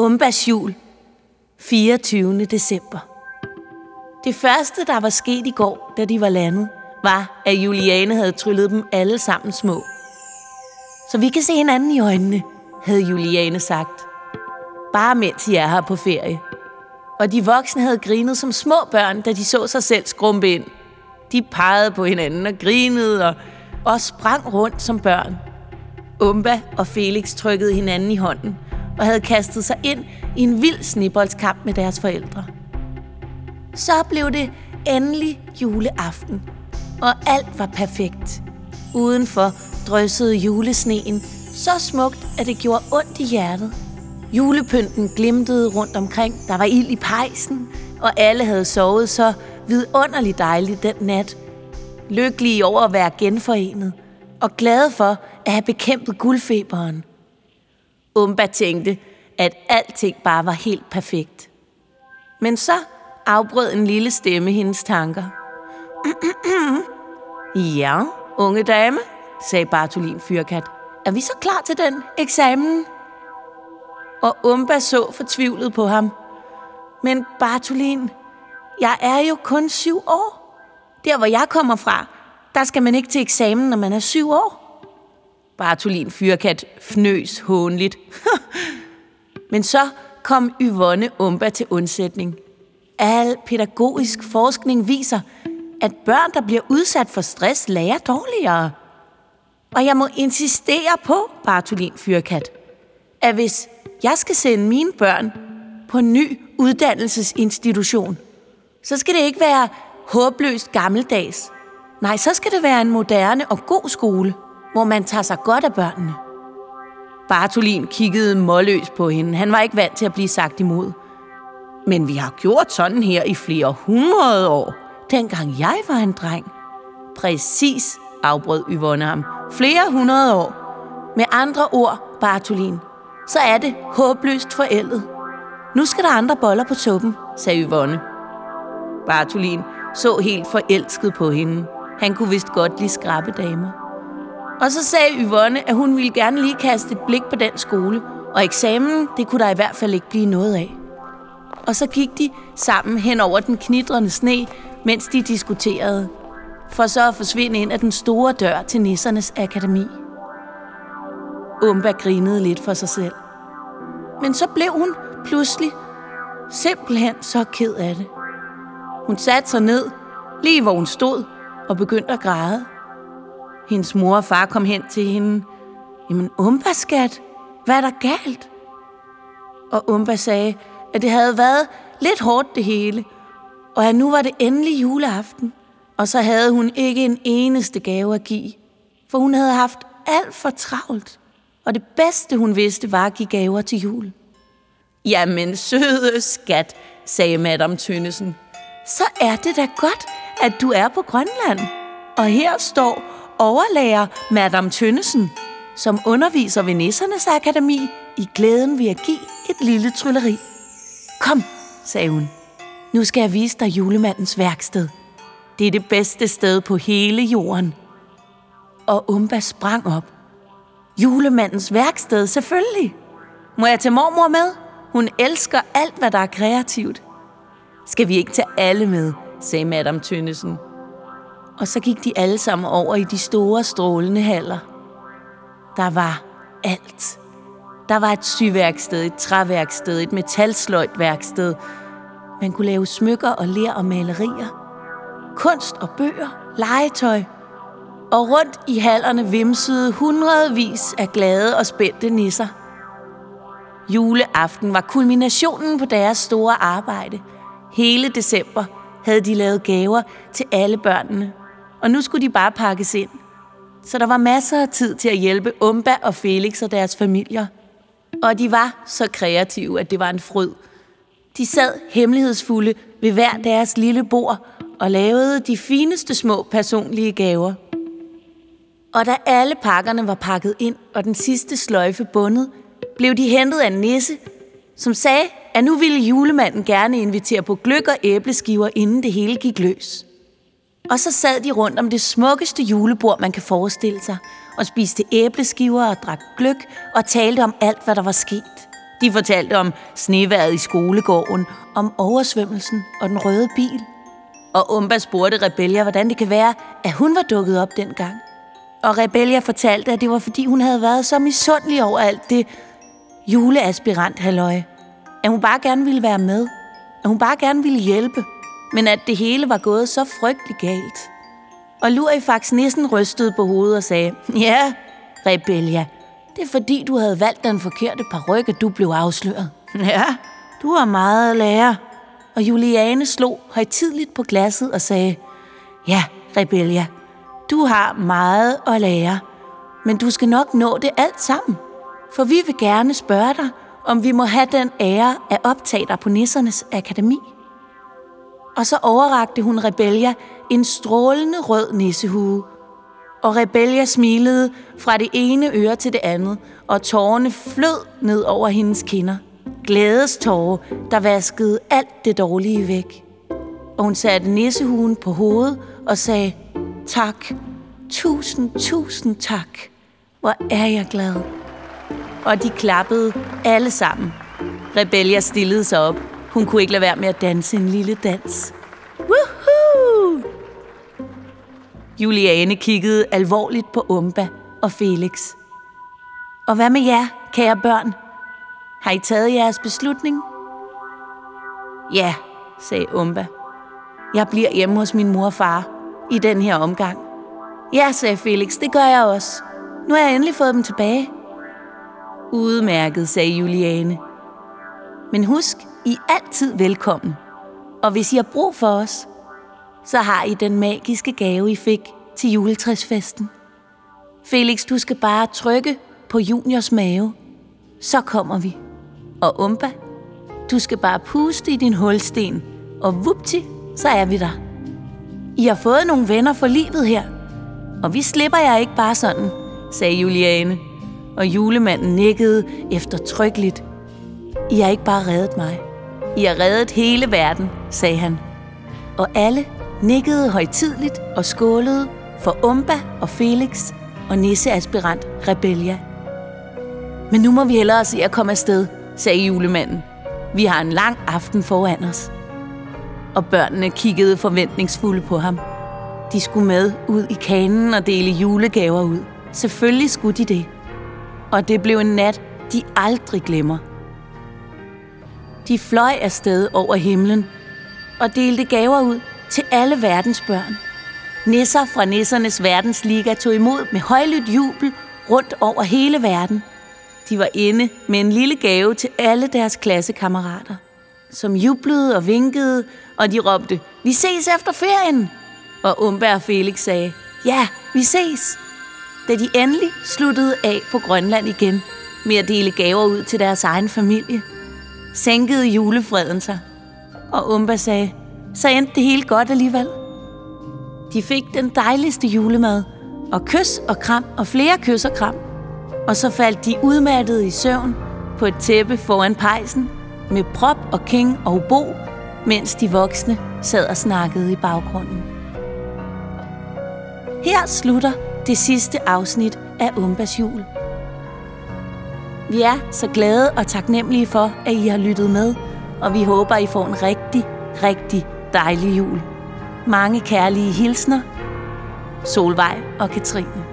Umbas jul, 24. december. Det første, der var sket i går, da de var landet, var, at Juliane havde tryllet dem alle sammen små. Så vi kan se hinanden i øjnene, havde Juliane sagt. Bare mens I er her på ferie. Og de voksne havde grinet som små børn, da de så sig selv skrumpe ind. De pegede på hinanden og grinede og, og sprang rundt som børn. Umba og Felix trykkede hinanden i hånden og havde kastet sig ind i en vild sniboldskamp med deres forældre. Så blev det endelig juleaften, og alt var perfekt. Udenfor dryssede julesneen så smukt, at det gjorde ondt i hjertet. Julepynten glimtede rundt omkring, der var ild i pejsen, og alle havde sovet så vidunderligt dejligt den nat. Lykkelige over at være genforenet, og glade for at have bekæmpet guldfeberen. Umba tænkte, at alting bare var helt perfekt. Men så afbrød en lille stemme hendes tanker. ja, unge dame, sagde Bartolin Fyrkat. Er vi så klar til den eksamen? Og Umba så fortvivlet på ham. Men Bartolin, jeg er jo kun syv år. Der, hvor jeg kommer fra, der skal man ikke til eksamen, når man er syv år. Bartolin Fyrkat fnøs hånligt. Men så kom Yvonne Umba til undsætning. Al pædagogisk forskning viser, at børn, der bliver udsat for stress, lærer dårligere. Og jeg må insistere på, Bartolin Fyrkat, at hvis jeg skal sende mine børn på en ny uddannelsesinstitution, så skal det ikke være håbløst gammeldags. Nej, så skal det være en moderne og god skole, hvor man tager sig godt af børnene. Bartolin kiggede målløs på hende. Han var ikke vant til at blive sagt imod. Men vi har gjort sådan her i flere hundrede år, dengang jeg var en dreng. Præcis, afbrød Yvonne ham. Flere hundrede år. Med andre ord, Bartolin, så er det håbløst forældet. Nu skal der andre boller på suppen, sagde Yvonne. Bartolin så helt forelsket på hende. Han kunne vist godt lide skrabe damer. Og så sagde Yvonne, at hun ville gerne lige kaste et blik på den skole, og eksamen, det kunne der i hvert fald ikke blive noget af. Og så gik de sammen hen over den knitrende sne, mens de diskuterede, for så at forsvinde ind af den store dør til Nissernes Akademi. Umba grinede lidt for sig selv. Men så blev hun pludselig simpelthen så ked af det. Hun satte sig ned, lige hvor hun stod, og begyndte at græde. Hendes mor og far kom hen til hende. Jamen, Umba, skat, hvad er der galt? Og Umba sagde, at det havde været lidt hårdt det hele, og at nu var det endelig juleaften, og så havde hun ikke en eneste gave at give, for hun havde haft alt for travlt, og det bedste hun vidste var at give gaver til jul. Jamen, søde skat, sagde Madame Tønnesen. Så er det da godt, at du er på Grønland. Og her står overlærer Madame Tønnesen, som underviser ved Nissernes Akademi i glæden ved at give et lille trylleri. Kom, sagde hun. Nu skal jeg vise dig julemandens værksted. Det er det bedste sted på hele jorden. Og Umba sprang op. Julemandens værksted, selvfølgelig. Må jeg tage mormor med? Hun elsker alt, hvad der er kreativt. Skal vi ikke tage alle med, sagde Madame Tønnesen. Og så gik de alle sammen over i de store strålende haller. Der var alt. Der var et syværksted, et træværksted, et metalsløjtværksted. Man kunne lave smykker og ler og malerier. Kunst og bøger, legetøj. Og rundt i hallerne vimsede hundredvis af glade og spændte nisser. Juleaften var kulminationen på deres store arbejde. Hele december havde de lavet gaver til alle børnene, og nu skulle de bare pakkes ind. Så der var masser af tid til at hjælpe Umba og Felix og deres familier. Og de var så kreative, at det var en fryd. De sad hemmelighedsfulde ved hver deres lille bord og lavede de fineste små personlige gaver. Og da alle pakkerne var pakket ind og den sidste sløjfe bundet, blev de hentet af en nisse, som sagde, at nu ville julemanden gerne invitere på gløk og æbleskiver, inden det hele gik løs. Og så sad de rundt om det smukkeste julebord, man kan forestille sig, og spiste æbleskiver og drak gløk og talte om alt, hvad der var sket. De fortalte om sneværet i skolegården, om oversvømmelsen og den røde bil. Og Umba spurgte Rebellia, hvordan det kan være, at hun var dukket op dengang. Og Rebellia fortalte, at det var fordi hun havde været så misundelig over alt det juleaspirant halløj. At hun bare gerne ville være med. At hun bare gerne ville hjælpe. Men at det hele var gået så frygtelig galt. Og Lurifax nissen rystede på hovedet og sagde, Ja, Rebellia, det er fordi, du havde valgt den forkerte paryk, at du blev afsløret. Ja, du har meget at lære. Og Juliane slog højtidligt på glasset og sagde, Ja, Rebellia, du har meget at lære, men du skal nok nå det alt sammen. For vi vil gerne spørge dig, om vi må have den ære at optage dig på Nissernes Akademi. Og så overrakte hun Rebellia en strålende rød nissehue. Og Rebellia smilede fra det ene øre til det andet, og tårerne flød ned over hendes kinder. Glædestårer, der vaskede alt det dårlige væk. Og hun satte nissehuen på hovedet og sagde, tak, tusind, tusind tak. Hvor er jeg glad. Og de klappede alle sammen. Rebellia stillede sig op. Hun kunne ikke lade være med at danse en lille dans. Woohoo! Juliane kiggede alvorligt på Umba og Felix. Og hvad med jer, kære børn? Har I taget jeres beslutning? Ja, sagde Umba. Jeg bliver hjemme hos min mor og far i den her omgang. Ja, sagde Felix, det gør jeg også. Nu har jeg endelig fået dem tilbage. Udmærket, sagde Juliane. Men husk, i er altid velkommen. Og hvis I har brug for os, så har I den magiske gave, I fik til juletræsfesten. Felix, du skal bare trykke på juniors mave. Så kommer vi. Og Umba, du skal bare puste i din hulsten, og vupti, så er vi der. I har fået nogle venner for livet her, og vi slipper jer ikke bare sådan, sagde Juliane. Og julemanden nikkede eftertrykkeligt. I har ikke bare reddet mig. I har reddet hele verden, sagde han. Og alle nikkede højtidligt og skålede for Umba og Felix og nisseaspirant Rebellia. Men nu må vi hellere se at komme afsted, sagde julemanden. Vi har en lang aften foran os. Og børnene kiggede forventningsfulde på ham. De skulle med ud i kanen og dele julegaver ud. Selvfølgelig skulle de det. Og det blev en nat, de aldrig glemmer. De fløj afsted over himlen og delte gaver ud til alle verdens børn. Nisser fra Nissernes Verdensliga tog imod med højlydt jubel rundt over hele verden. De var inde med en lille gave til alle deres klassekammerater, som jublede og vinkede, og de råbte, vi ses efter ferien! Og Umberg og Felix sagde, ja, vi ses! Da de endelig sluttede af på Grønland igen med at dele gaver ud til deres egen familie, sænkede julefreden sig, og Umba sagde, så endte det hele godt alligevel. De fik den dejligste julemad, og kys og kram og flere kys og kram. Og så faldt de udmattede i søvn på et tæppe foran pejsen med prop og king og bo, mens de voksne sad og snakkede i baggrunden. Her slutter det sidste afsnit af Umbas jul. Vi er så glade og taknemmelige for, at I har lyttet med, og vi håber, I får en rigtig, rigtig dejlig jul. Mange kærlige hilsner, Solvej og Katrine.